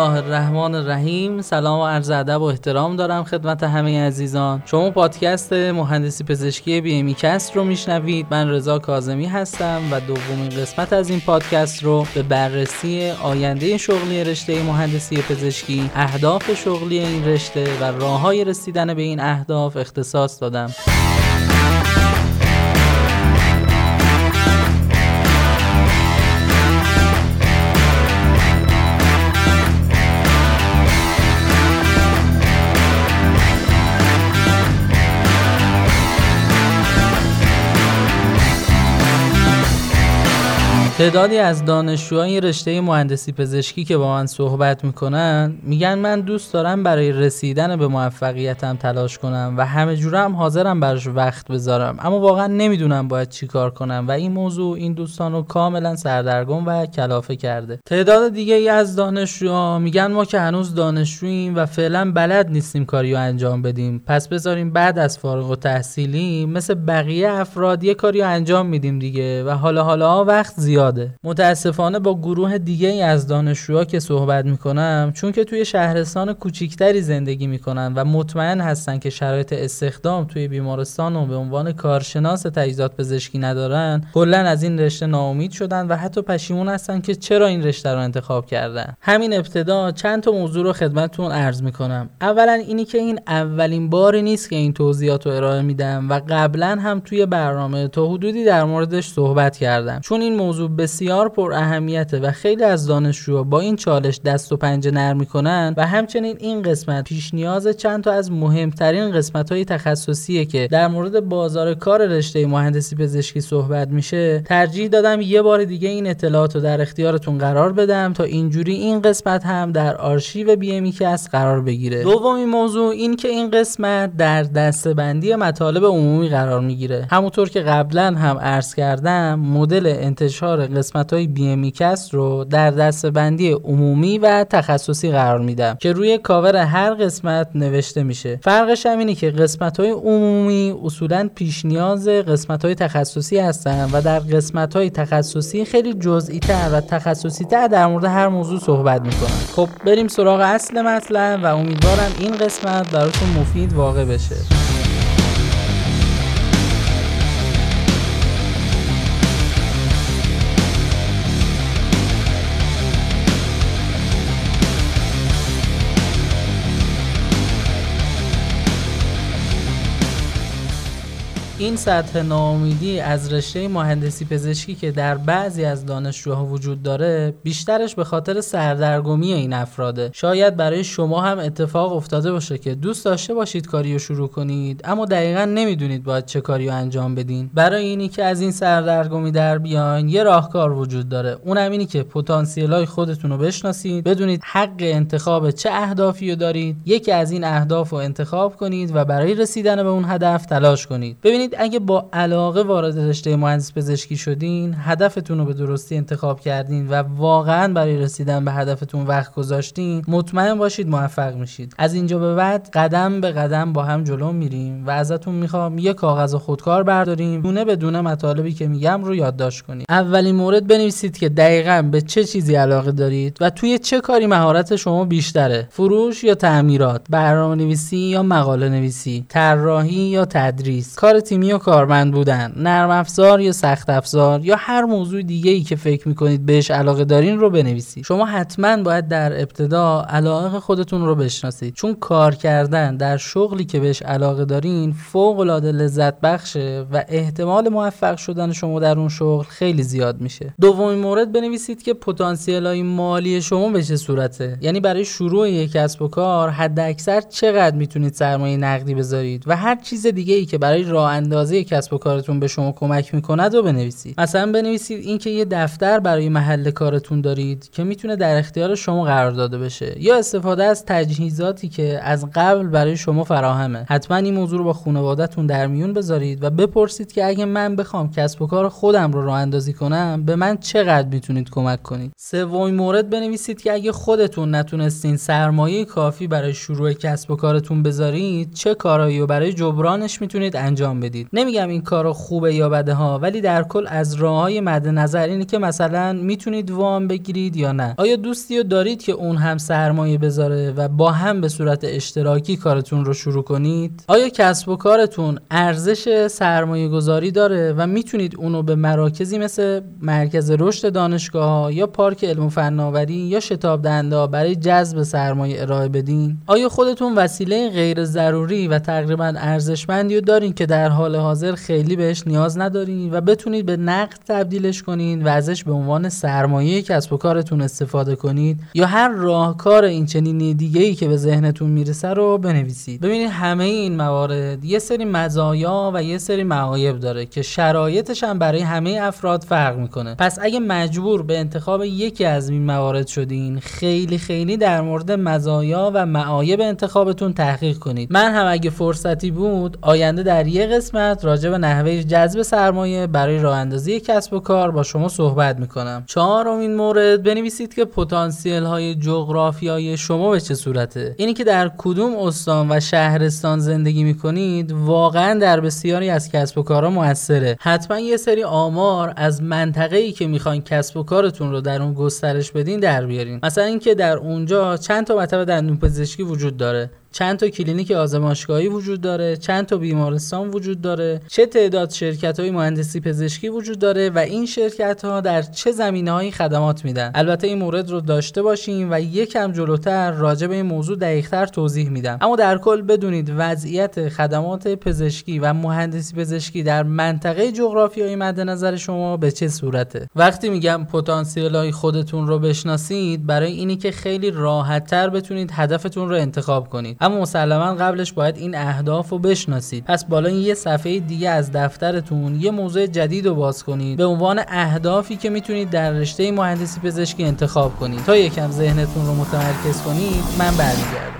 الله الرحمن الرحیم سلام و عرض ادب و احترام دارم خدمت همه عزیزان. شما پادکست مهندسی پزشکی بی امی کست رو میشنوید. من رضا کاظمی هستم و دومین قسمت از این پادکست رو به بررسی آینده شغلی رشته مهندسی پزشکی اهداف شغلی این رشته و راه های رسیدن به این اهداف اختصاص دادم. تعدادی از دانشجوهای رشته مهندسی پزشکی که با من صحبت می‌کنن میگن من دوست دارم برای رسیدن به موفقیتم تلاش کنم و همه جورم حاضرم براش وقت بذارم. اما واقعا نمی‌دونم باید چی کار کنم و این موضوع این دوستان رو کاملا سردرگم و کلافه کرده. تعداد دیگه ای از دانشجوها میگن ما که هنوز دانشجوییم و فعلا بلد نیستیم کاریو انجام بدیم. پس بذاریم بعد از فارغ و تحصیلی مثل بقیه افراد یه کاریو انجام میدیم دیگه و حالا حالا وقت زیاد متاسفانه با گروه دیگه ای از دانشجوها که صحبت می‌کنم چون که توی شهرستان کوچیکتری زندگی می‌کنن و مطمئن هستن که شرایط استخدام توی بیمارستان و به عنوان کارشناس تجهیزات پزشکی ندارن کلا از این رشته ناامید شدن و حتی پشیمون هستن که چرا این رشته رو انتخاب کردن. همین ابتدا چند تا موضوع رو خدمتتون عرض می‌کنم. اولا اینی که این اولین باری نیست که این توضیحات رو ارائه میدم و قبلا هم توی برنامه تا حدودی در موردش صحبت کردم. چون این موضوع بسیار پر اهمیته و خیلی از دانشجوها با این چالش دست و پنجه نرم می‌کنن و همچنین این قسمت پیش نیاز چند تا از مهمترین قسمت های تخصصیه که در مورد بازار کار رشته مهندسی پزشکی صحبت میشه ترجیح دادم یه بار دیگه این اطلاعات رو در اختیارتون قرار بدم تا اینجوری این قسمت هم در آرشیو BME قرار بگیره. دومین موضوع این که این قسمت در دسته‌بندی مطالب عمومی قرار می‌گیره. همونطور که قبلا هم عرض کردم مدل انتشار قسمت های BMECast رو در دسته‌بندی عمومی و تخصصی قرار میدم که روی کاور هر قسمت نوشته میشه. فرقش هم اینه که قسمت های عمومی اصولا پیش نیاز قسمت های تخصصی هستن و در قسمت های تخصصی خیلی جزئی تر و تخصصی تر در مورد هر موضوع صحبت می‌کنن. خب بریم سراغ اصل مطلب و امیدوارم این قسمت براتون مفید واقع بشه. این سطح ناامیدی از رشته مهندسی پزشکی که در بعضی از دانشجوها وجود داره بیشترش به خاطر سردرگمی این افراده. شاید برای شما هم اتفاق افتاده باشه که دوست داشته باشید کاریو شروع کنید اما دقیقا نمی‌دونید باید چه کاریو انجام بدین. برای اینی که از این سردرگمی در بیاین یه راهکار وجود داره. اونم اینی که پتانسیل های خودتون رو بشناسید بدونید حق انتخاب چه اهدافی رو دارید یکی از این اهداف رو انتخاب کنید و برای رسیدن به اون هدف تلاش کنید. ببینید اگه با علاقه وارد رشته مهندس پزشکی شدین هدفتون رو به درستی انتخاب کردین و واقعا برای رسیدن به هدفتون وقت گذاشتین مطمئن باشید موفق میشید. از اینجا به بعد قدم به قدم با هم جلو میریم و ازتون می‌خوام یه کاغذ خودکار برداریم دونه به دونه مطالبی که میگم رو یادداشت کنید اولین مورد بنویسید که دقیقا به چه چیزی علاقه دارید و توی چه کاری مهارت شما بیشتره. فروش یا تعمیرات برنامه نویسی یا مقاله نویسی طراحی یا تدریس. کار تیمی و کارمند بودن. نرم افزار یا سخت افزار یا هر موضوع دیگه ای که فکر می‌کنید بهش علاقه دارین رو بنویسید. شما حتما باید در ابتدا علاقه خودتون رو بشناسید. چون کار کردن در شغلی که بهش علاقه دارین فوق العاده لذت بخشه و احتمال موفق شدن شما در اون شغل خیلی زیاد میشه. دومین مورد بنویسید که پتانسیل های مالی شما به چه صورته؟ یعنی برای شروع یک کسب و کار حد اکثر چقدر می‌تونید سرمایه نقدی بذارید و هر چیز دیگه ای که برای راه اندازه کسب و کارتون به شما کمک می‌کند و بنویسید. مثلا بنویسید اینکه یه دفتر برای محل کارتون دارید که می‌تونه در اختیار شما قرار داده بشه یا استفاده از تجهیزاتی که از قبل برای شما فراهمه. حتما این موضوع رو با خانوادهتون در میون بذارید و بپرسید که اگه من بخوام کسب و کار خودم رو راه اندازی کنم به من چقدر می‌تونید کمک کنید؟ سومین مورد بنویسید که اگه خودتون نتونستین سرمایه کافی برای شروع کسب و کارتون بذارید چه کارایی رو برای جبرانش می‌تونید انجام بدید؟ بنویسید نمیگم این کار خوبه یا بده ها ولی در کل از راه های مد نظر اینه که مثلا می‌تونید وام بگیرید یا نه. آیا دوستی رو دارید که اون هم سرمایه بذاره و با هم به صورت اشتراکی کارتون رو شروع کنید؟ آیا کسب و کارتون ارزش سرمایه گذاری داره و می‌تونید اونو به مراکزی مثل مرکز رشد دانشگاه یا پارک علم و فناوری یا شتاب دنده برای جذب سرمایه ارائه بدین؟ آیا خودتون وسیله غیر ضروری و تقریبا ارزشمندی رو دارین که در حال حاضر خیلی بهش نیاز ندارین و بتونید به نقد تبدیلش کنین و ازش به عنوان سرمایه کسب و کارتون استفاده کنید یا هر راهکار این چنینی دیگه ای که به ذهنتون می‌رسه رو بنویسید. ببینید همه این موارد یه سری مزایا و یه سری معایب داره که شرایطش هم برای همه افراد فرق می‌کنه. پس اگه مجبور به انتخاب یکی از این موارد شدین خیلی خیلی در مورد مزایا و معایب انتخابتون تحقیق کنید. من هم اگه فرصتی بود آینده در یه قسمت راجع به نحوه جذب سرمایه برای راه اندازی کسب و کار با شما صحبت می‌کنم. چهارمین مورد بنویسید که پتانسیل های جغرافیایی شما به چه صورته. اینی که در کدوم استان و شهرستان زندگی می‌کنید واقعا در بسیاری از کسب و کارها موثره. حتما یه سری آمار از منطقه ای که می‌خواین کسب و کارتون رو در اون گسترش بدین در بیارین. مثلا اینکه در اونجا چند تا مطب دندون پزشکی وجود داره. چند تا کلینیک آزمایشگاهی وجود داره چند تا بیمارستان وجود داره چه تعداد شرکت های مهندسی پزشکی وجود داره و این شرکت ها در چه زمینه هایی خدمات میدن. البته این مورد رو داشته باشیم و یکم جلوتر راجع به این موضوع دقیقتر توضیح میدم. اما در کل بدونید وضعیت خدمات پزشکی و مهندسی پزشکی در منطقه جغرافیایی مد نظر شما به چه صورته؟ وقتی میگم پتانسیل های خودتون رو بشناسید برای اینی که خیلی راحت تر بتونید هدفتون رو انتخاب کنید. اما مسلما قبلش باید این اهداف رو بشناسید. پس بالا یه صفحه دیگه از دفترتون یه موضوع جدید رو باز کنید. به عنوان اهدافی که می‌تونید در رشته مهندسی پزشکی انتخاب کنید. تا یکم ذهنتون رو متمرکز کنید من برمیگردم.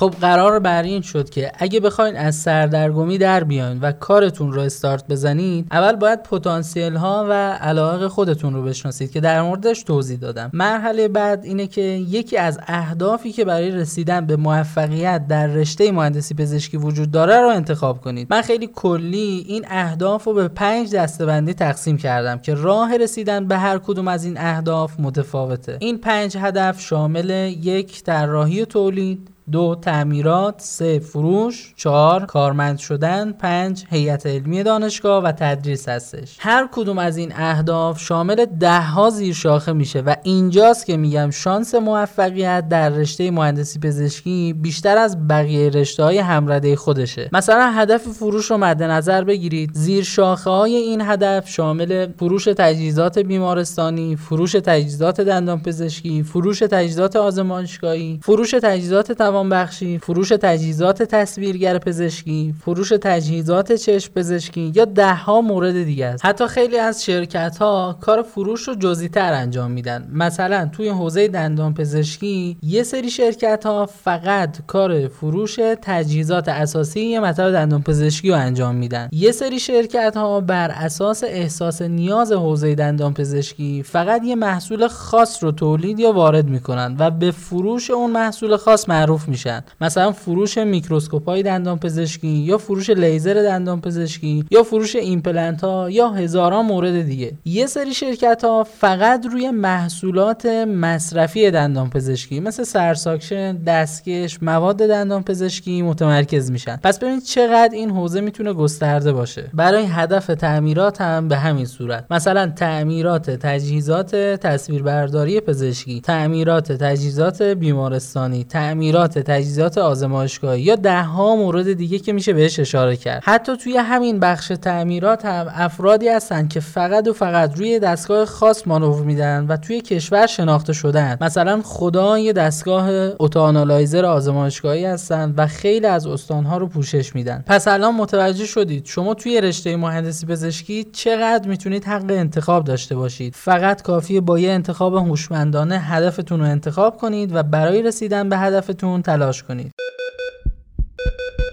خب قرار بر این شد که اگه بخواین از سردرگمی در بیاین و کارتون رو استارت بزنید اول باید پتانسیل ها و علاقه خودتون رو بشناسید که در موردش توضیح دادم. مرحله بعد اینه که یکی از اهدافی که برای رسیدن به موفقیت در رشته مهندسی پزشکی وجود داره رو انتخاب کنید. من خیلی کلی این اهداف رو به پنج دستبندی تقسیم کردم که راه رسیدن به هر کدوم از این اهداف متفاوته. این پنج هدف شامل یک طراحی تولید دو تعمیرات سه فروش چهار کارمند شدن پنج هیئت علمی دانشگاه و تدریس هستش. هر کدوم از این اهداف شامل ده ها زیر شاخه میشه و اینجاست که میگم شانس موفقیت در رشته مهندسی پزشکی بیشتر از بقیه رشته های همرده خودشه. مثلا هدف فروش رو مد نظر بگیرید. زیر شاخه های این هدف شامل فروش تجهیزات بیمارستانی فروش تجهیزات دندان پزشکی فروش تجهیزات آزمایشگاهی فروش تجهیزات بخشی فروش تجهیزات تصویرگر پزشکی فروش تجهیزات چشم پزشکی یا ده ها مورد دیگه است. حتی خیلی از شرکت ها کار فروش رو جزئی تر انجام میدن. مثلا توی حوزه دندان پزشکی یه سری شرکت ها فقط کار فروش تجهیزات اساسی یه مطلب دندان پزشکی رو انجام میدن. یه سری شرکت ها بر اساس احساس نیاز حوزه دندان پزشکی فقط یه محصول خاص رو تولید یا وارد می‌کنن و به فروش اون محصول خاص معروف میشن. مثلا فروش میکروسکوپ های دندان پزشکی یا فروش لیزر دندان پزشکی یا فروش ایمپلنت ها یا هزاران مورد دیگه. یه سری شرکت ها فقط روی محصولات مصرفی دندان پزشکی مثل سرساکشن دستکش مواد دندان پزشکی متمرکز میشن. پس ببینید چقدر این حوزه می‌تونه گسترده باشه. برای هدف تعمیرات هم به همین صورت. مثلا تعمیرات تجهیزات تصویربرداری پزشکی تعمیرات تجهیزات بیمارستانی تعمیرات تجهیزات آزمایشگاهی یا ده ها مورد دیگه که میشه بهش اشاره کرد. حتی توی همین بخش تعمیرات هم افرادی هستن که فقط و فقط روی دستگاه خاص مانور میدن و توی کشور شناخته شدن. مثلا خدا یه دستگاه اوتوانالایزر آزمایشگاهی هستن و خیلی از استانها رو پوشش میدن. پس الان متوجه شدید شما توی رشته مهندسی پزشکی چقدر می‌تونید حق انتخاب داشته باشید. فقط کافیه با یه انتخاب هوشمندانه هدفتون رو انتخاب کنید و برای رسیدن به هدفتون تلاش کنید.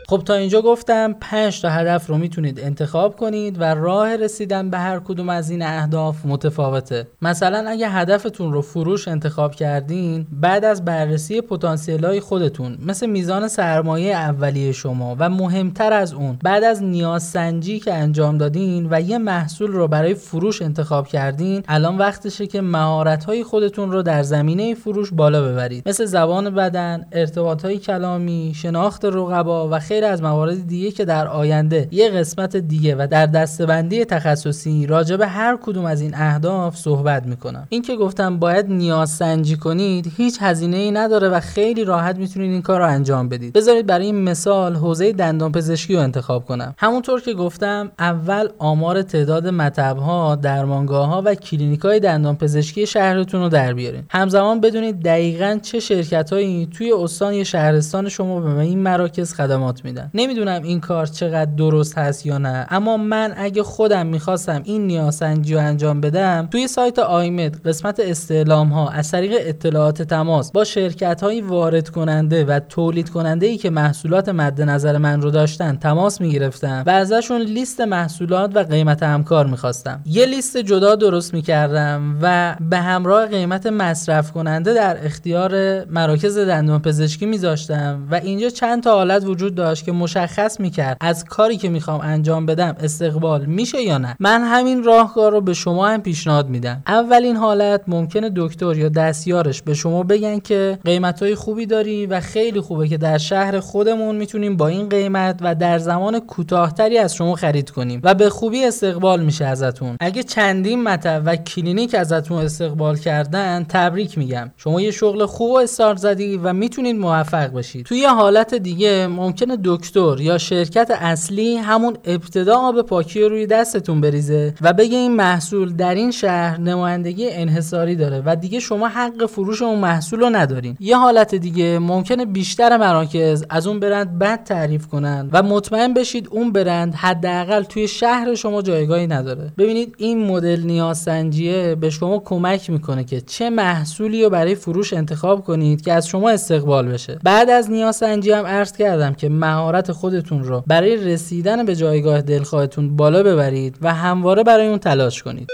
خب تا اینجا گفتم 5 تا هدف رو می‌تونید انتخاب کنید و راه رسیدن به هر کدوم از این اهداف متفاوته. مثلا اگه هدفتون رو فروش انتخاب کردین بعد از بررسی پتانسیل های خودتون مثل میزان سرمایه اولیه شما و مهمتر از اون بعد از نیاز سنجی که انجام دادین و یه محصول رو برای فروش انتخاب کردین الان وقتشه که مهارت های خودتون رو در زمینه فروش بالا ببرید. مثل زبان بدن ارتباط کلامی شناخت رقبا و خیلی از موارد دیگه که در آینده یه قسمت دیگه و در دستبندی تخصصی راجع به هر کدوم از این اهداف صحبت می‌کنم. این که گفتم باید نیاز سنجی کنید هیچ هزینه ای نداره و خیلی راحت می‌تونید این کار رو انجام بدید. بذارید برای این مثال حوزه دندان پزشکی رو انتخاب کنم. همونطور که گفتم اول آمار تعداد مطب ها درمانگاه ها و کلینیک های دندان پزشکی شهرتون رو در بیارین. همزمان بدونید دقیقا چه شرکت هایی توی استان یا شهرستان شما به این مراکز خدمات میدن. نمی‌دونم این کار چقدر درست هست یا نه. اما من اگه خودم می‌خواستم این نیاسنجی رو انجام بدم توی سایت آیمد قسمت استعلام ها از طریق اطلاعات تماس با شرکت های وارد کننده و تولید کننده ای که محصولات مد نظر من رو داشتن تماس می‌گرفتم و ازشون لیست محصولات و قیمت همکار می‌خواستم. یه لیست جدا درست می‌کردم و به همراه قیمت مصرف کننده در اختیار مراکز دندان پزشکی میذاشتم و اینجا چند تا حالت وجود داشت که مشخص می‌کرد از کاری که می‌خوام انجام بدم استقبال میشه یا نه. من همین راهکار رو به شما هم پیشنهاد میدم. اولین حالت ممکنه دکتر یا دستیارش به شما بگن که قیمت خوبی داری و خیلی خوبه که در شهر خودمون می‌تونیم با این قیمت و در زمان کوتاهتری از شما خرید کنیم و به خوبی استقبال میشه ازتون. اگه چندین مطب و کلینیک ازتون استقبال کردن تبریک میگم. شما یه شغل خوب و استارت زدی و می‌تونید موفق بشید. توی حالت دیگه ممکنه دکتر یا شرکت اصلی همون ابتدا آب پاکی روی دستتون بریزه و بگه این محصول در این شهر نمایندگی انحصاری داره و دیگه شما حق فروش اون محصول رو ندارین. یه حالت دیگه ممکنه بیشتر مراکز از اون برند بد تعریف کنن و مطمئن بشید اون برند حداقل توی شهر شما جایگاهی نداره. ببینید این مدل نیاز سنجیه به شما کمک می‌کنه که چه محصولی رو برای فروش انتخاب کنید که از شما استقبال بشه. بعد از نیاز سنجی هم عرض کردم که مهارت خودتون رو برای رسیدن به جایگاه دلخواهتون بالا ببرید و همواره برای اون تلاش کنید.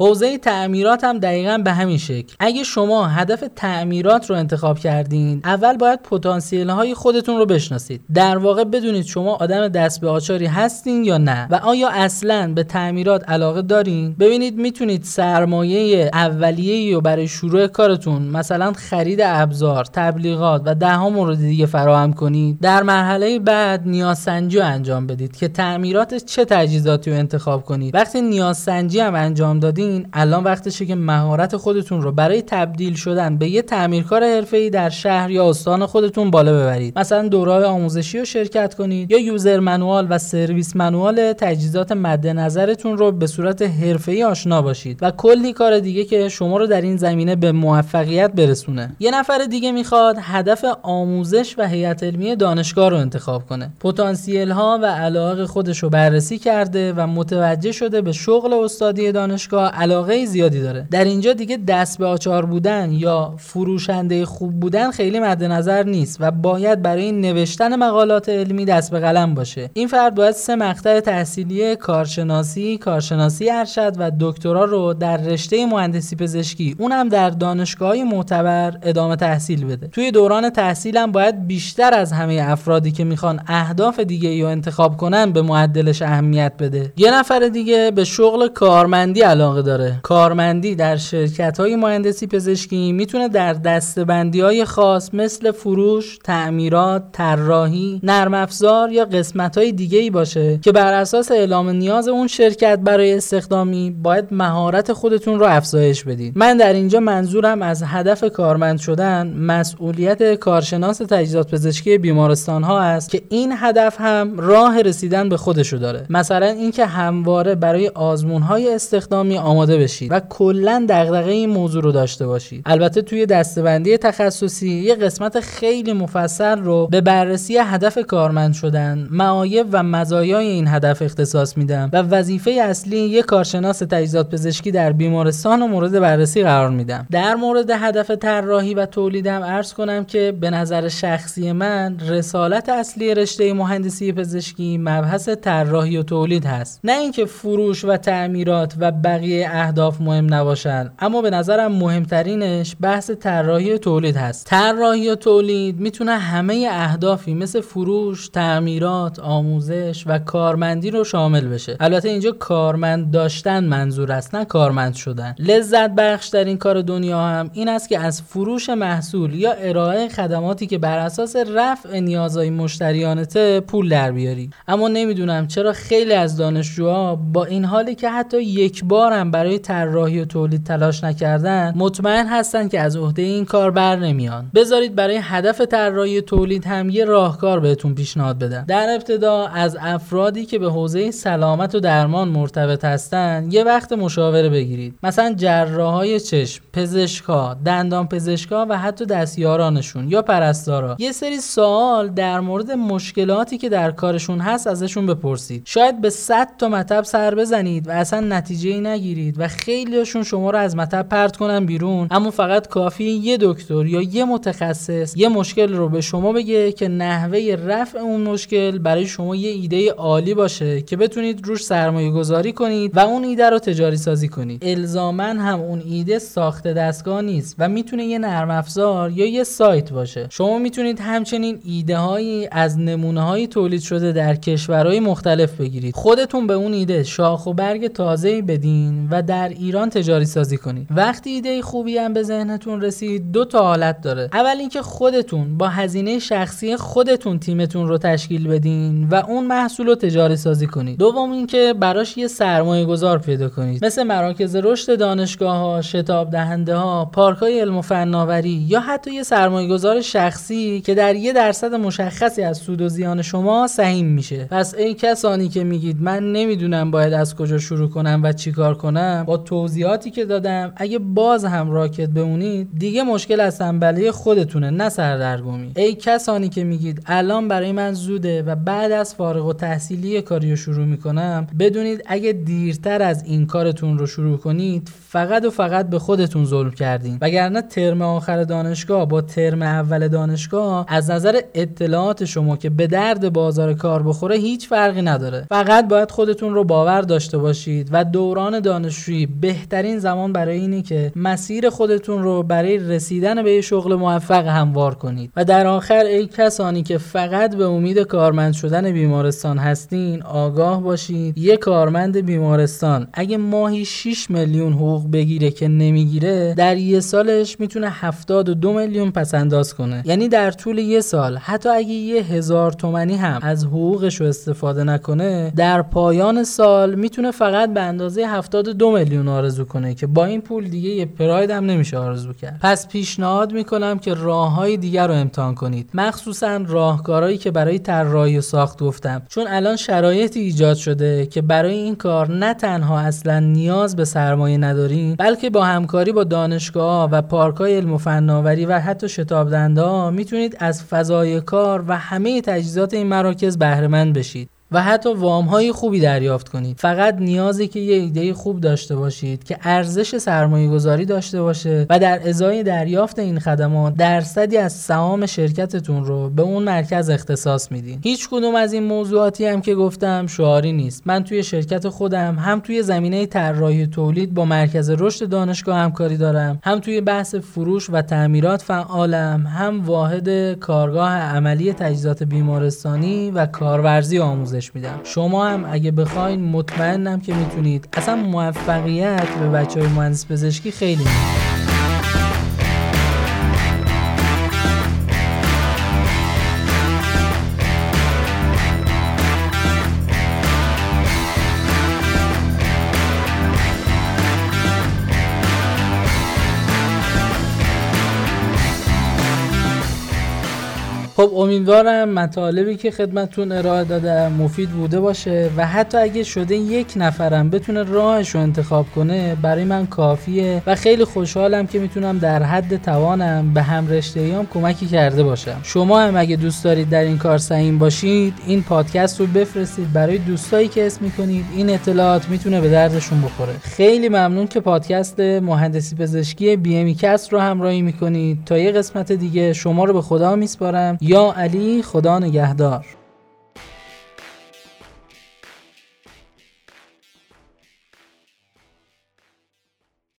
حوزه تعمیرات هم دقیقا به همین شکل. اگه شما هدف تعمیرات رو انتخاب کردین اول باید پتانسیل های خودتون رو بشناسید. در واقع بدونید شما آدم دست به آچاری هستین یا نه و آیا اصلا به تعمیرات علاقه دارین؟ ببینید می‌تونید سرمایه اولیه رو برای شروع کارتون مثلا خرید ابزار تبلیغات و ده ها مورد دیگه فراهم کنید. در مرحله بعد نیازسنجی انجام بدید که تعمیرات چه تجهیزاتی رو انتخاب کنید. وقتی نیازسنجی هم انجام دادین الان وقتشه که مهارت خودتون رو برای تبدیل شدن به یه تعمیرکار حرفه‌ای در شهر یا استان خودتون بالا ببرید. مثلا دورهای آموزشی رو شرکت کنید یا یوزر منوال و سرویس منوال تجهیزات مد نظرتون رو به صورت حرفه‌ای آشنا باشید و کلی کار دیگه که شما رو در این زمینه به موفقیت برسونه. یه نفر دیگه می‌خواد هدف آموزش و هیئت علمی دانشگاه رو انتخاب کنه. پتانسیل ها و علاقه خودش رو بررسی کرده و متوجه شده به شغل استادی دانشگاه علاقه زیادی داره. در اینجا دیگه دست به آچار بودن یا فروشنده خوب بودن خیلی مد نظر نیست و باید برای نوشتن مقالات علمی دست به قلم باشه. این فرد باید سه مقطع تحصیلی کارشناسی کارشناسی ارشد و دکترا رو در رشته مهندسی پزشکی اونم در دانشگاه معتبر ادامه تحصیل بده. توی دوران تحصیلم باید بیشتر از همه افرادی که می‌خوان اهداف دیگه رو انتخاب کنن به معدلش اهمیت بده. یه نفر دیگه به شغل کارمندی علاقه داره. کارمندی در شرکت های مهندسی پزشکی می‌تونه در دستبندی های خاص مثل فروش تعمیرات طراحی نرم افزار یا قسمت های دیگه ای باشه که بر اساس اعلام نیاز اون شرکت برای استخدامی باید مهارت خودتون رو افزایش بدید. من در اینجا منظورم از هدف کارمند شدن مسئولیت کارشناس تجهیزات پزشکی بیمارستان ها است که این هدف هم راه رسیدن به خودشو داره. مثلا اینکه همواره برای آزمون های استخدامی آماده بشید و کلا دغدغه این موضوع رو داشته باشید. البته توی دستبندی تخصصی یه قسمت خیلی مفصل رو به بررسی هدف کارمند شدن معایب و مزایای این هدف اختصاص میدم و وظیفه اصلی یک کارشناس تجهیزات پزشکی در بیمارستان و مورد بررسی قرار میدم. در مورد هدف طراحی و تولیدم عرض کنم که به نظر شخصی من رسالت اصلی رشته مهندسی پزشکی مبحث طراحی و تولید هست. نه اینکه فروش و تعمیرات و بقیه اهداف مهم نباشند. اما به نظرم مهمترینش بحث طراحی تولید هست. طراحی تولید می‌تونه همه اهدافی مثل فروش تعمیرات آموزش و کارمندی رو شامل بشه. البته اینجا کارمند داشتن منظور است نه کارمند شدن. لذت بخش در این کار دنیا هم این است که از فروش محصول یا ارائه خدماتی که بر اساس رفع نیازهای مشتریانته پول در بیاری. اما نمی‌دونم چرا خیلی از دانشجوها با این حالی که حتی یک بار هم برای طراحی و تولید تلاش نکردن مطمئن هستن که از عهده این کار بر نمیان. بذارید برای هدف طراحی تولید هم یه راهکار بهتون پیشنهاد بدم. در ابتدا از افرادی که به حوزه سلامت و درمان مرتبط هستن یه وقت مشاوره بگیرید. مثلا جراحای چشم پزشکا دندان پزشکا و حتی دستیارانشون یا پرستارا. یه سری سوال در مورد مشکلاتی که در کارشون هست ازشون بپرسید. شاید به 100 تا مطب سر بزنید و اصلا نتیجه ای نگیرید و خیلیشون شما رو از مطب پرت کنن بیرون. اما فقط کافی یه دکتر یا یه متخصص یه مشکل رو به شما بگه که نحوه رفع اون مشکل برای شما یه ایده عالی باشه که بتونید روش سرمایه گذاری کنید و اون ایده رو تجاری سازی کنید. الزاما هم اون ایده ساخت دستگاه نیست و می‌تونه یه نرم افزار یا یه سایت باشه. شما می‌تونید همچنین ایده هایی از نمونه های تولید شده در کشورهای مختلف بگیرید. خودتون به اون ایده شاخ و برگ تازه بدین و در ایران تجاری سازی کنید وقتی ایده خوبی هم به ذهنتون رسید دو تا حالت داره. اول اینکه خودتون با هزینه شخصی خودتون تیمتون رو تشکیل بدین و اون محصول رو تجاری سازی کنید دوم اینکه براش یه سرمایه گذار پیدا کنید. مثل مراکز رشد دانشگاه ها شتاب دهنده ها پارک های علم و فناوری یا حتی یه سرمایه گذار شخصی که در یه درصد مشخصی از سود و زیان شما سهیم میشه. پس ای کسانی که میگید من نمی‌دونم باید از کجا شروع کنم و چیکار کنم با توضیحاتی که دادم اگه باز هم راکت بمونید دیگه مشکل از تنبلی خودتونه نه سردرگمی. ای کسانی که میگید الان برای من زوده و بعد از فارغ و تحصیلی کاری رو شروع می‌کنم بدونید اگه دیرتر از این کارتون رو شروع کنید فقط و فقط به خودتون ظلم کردین. وگرنه ترم آخر دانشگاه با ترم اول دانشگاه از نظر اطلاعات شما که به درد بازار کار بخوره هیچ فرقی نداره. فقط باید خودتون رو باور داشته باشید و دوران دانشجویی بهترین زمان برای اینه که مسیر خودتون رو برای رسیدن به شغل موفق هموار کنید. و در آخر ای کسانی که فقط به امید کارمند شدن بیمارستان هستین آگاه باشید. یک کارمند بیمارستان اگه ماهی 6 میلیون حقوق بگیره که نمی‌گیره در یه سالش می‌تونه 72 میلیون پس انداز کنه. یعنی در طول یه سال حتی اگه یه هزار تومنی هم از حقوقش رو استفاده نکنه در پایان سال می‌تونه فقط به اندازه 72 میلیون آرزو کنه که با این پول دیگه یه پراید هم نمیشه آرزو کرد. پس پیشنهاد می‌کنم که راه های دیگر رو امتحان کنید. مخصوصا راهکارهایی که برای طراحی و ساخت گفتم. چون الان شرایطی ایجاد شده که برای این کار نه تنها اصلا نیاز به سرمایه نداریم بلکه با همکاری با دانشگاه و پارک های علم و فناوری و حتی شتاب ها می‌تونید از فضای کار و همه تجهیزات این مراکز بهره بشید. و حتی وام های خوبی دریافت کنید. فقط نیازی که یه ایده خوب داشته باشید که ارزش سرمایه گذاری داشته باشه و در ازای دریافت این خدمات درصدی از سهام شرکتتون رو به اون مرکز اختصاص میدین. هیچ کدوم از این موضوعاتی هم که گفتم شعاری نیست. من توی شرکت خودم هم توی زمینه طراحی تولید با مرکز رشد دانشگاه همکاری دارم هم توی بحث فروش و تعمیرات فعالم هم واحد کارگاه عملی تجهیزات بیمارستانی و کارورزی آموزش آموزش میدم. شما هم اگه بخواین مطمئنم که می‌تونید. اصلا موفقیت به بچه های مهندس پزشکی خیلی میده خب امیدوارم مطالبی که خدمتون ارائه دادم مفید بوده باشه و حتی اگه شده یک نفرم بتونه راهش رو انتخاب کنه برای من کافیه و خیلی خوشحالم که می‌تونم در حد توانم به هم رشتهیام کمکی کرده باشم. شما هم اگه دوست دارید در این کار سعیم باشید این پادکست رو بفرستید برای دوستایی که اسم می‌کنید. این اطلاعات می‌تونه به دردشون بخوره. خیلی ممنون که پادکست مهندسی پزشکی بی امی رو همراهی می‌کنید. تا یه قسمت دیگه شما رو به خدا میسپارم. یا علی خدا نگهدار.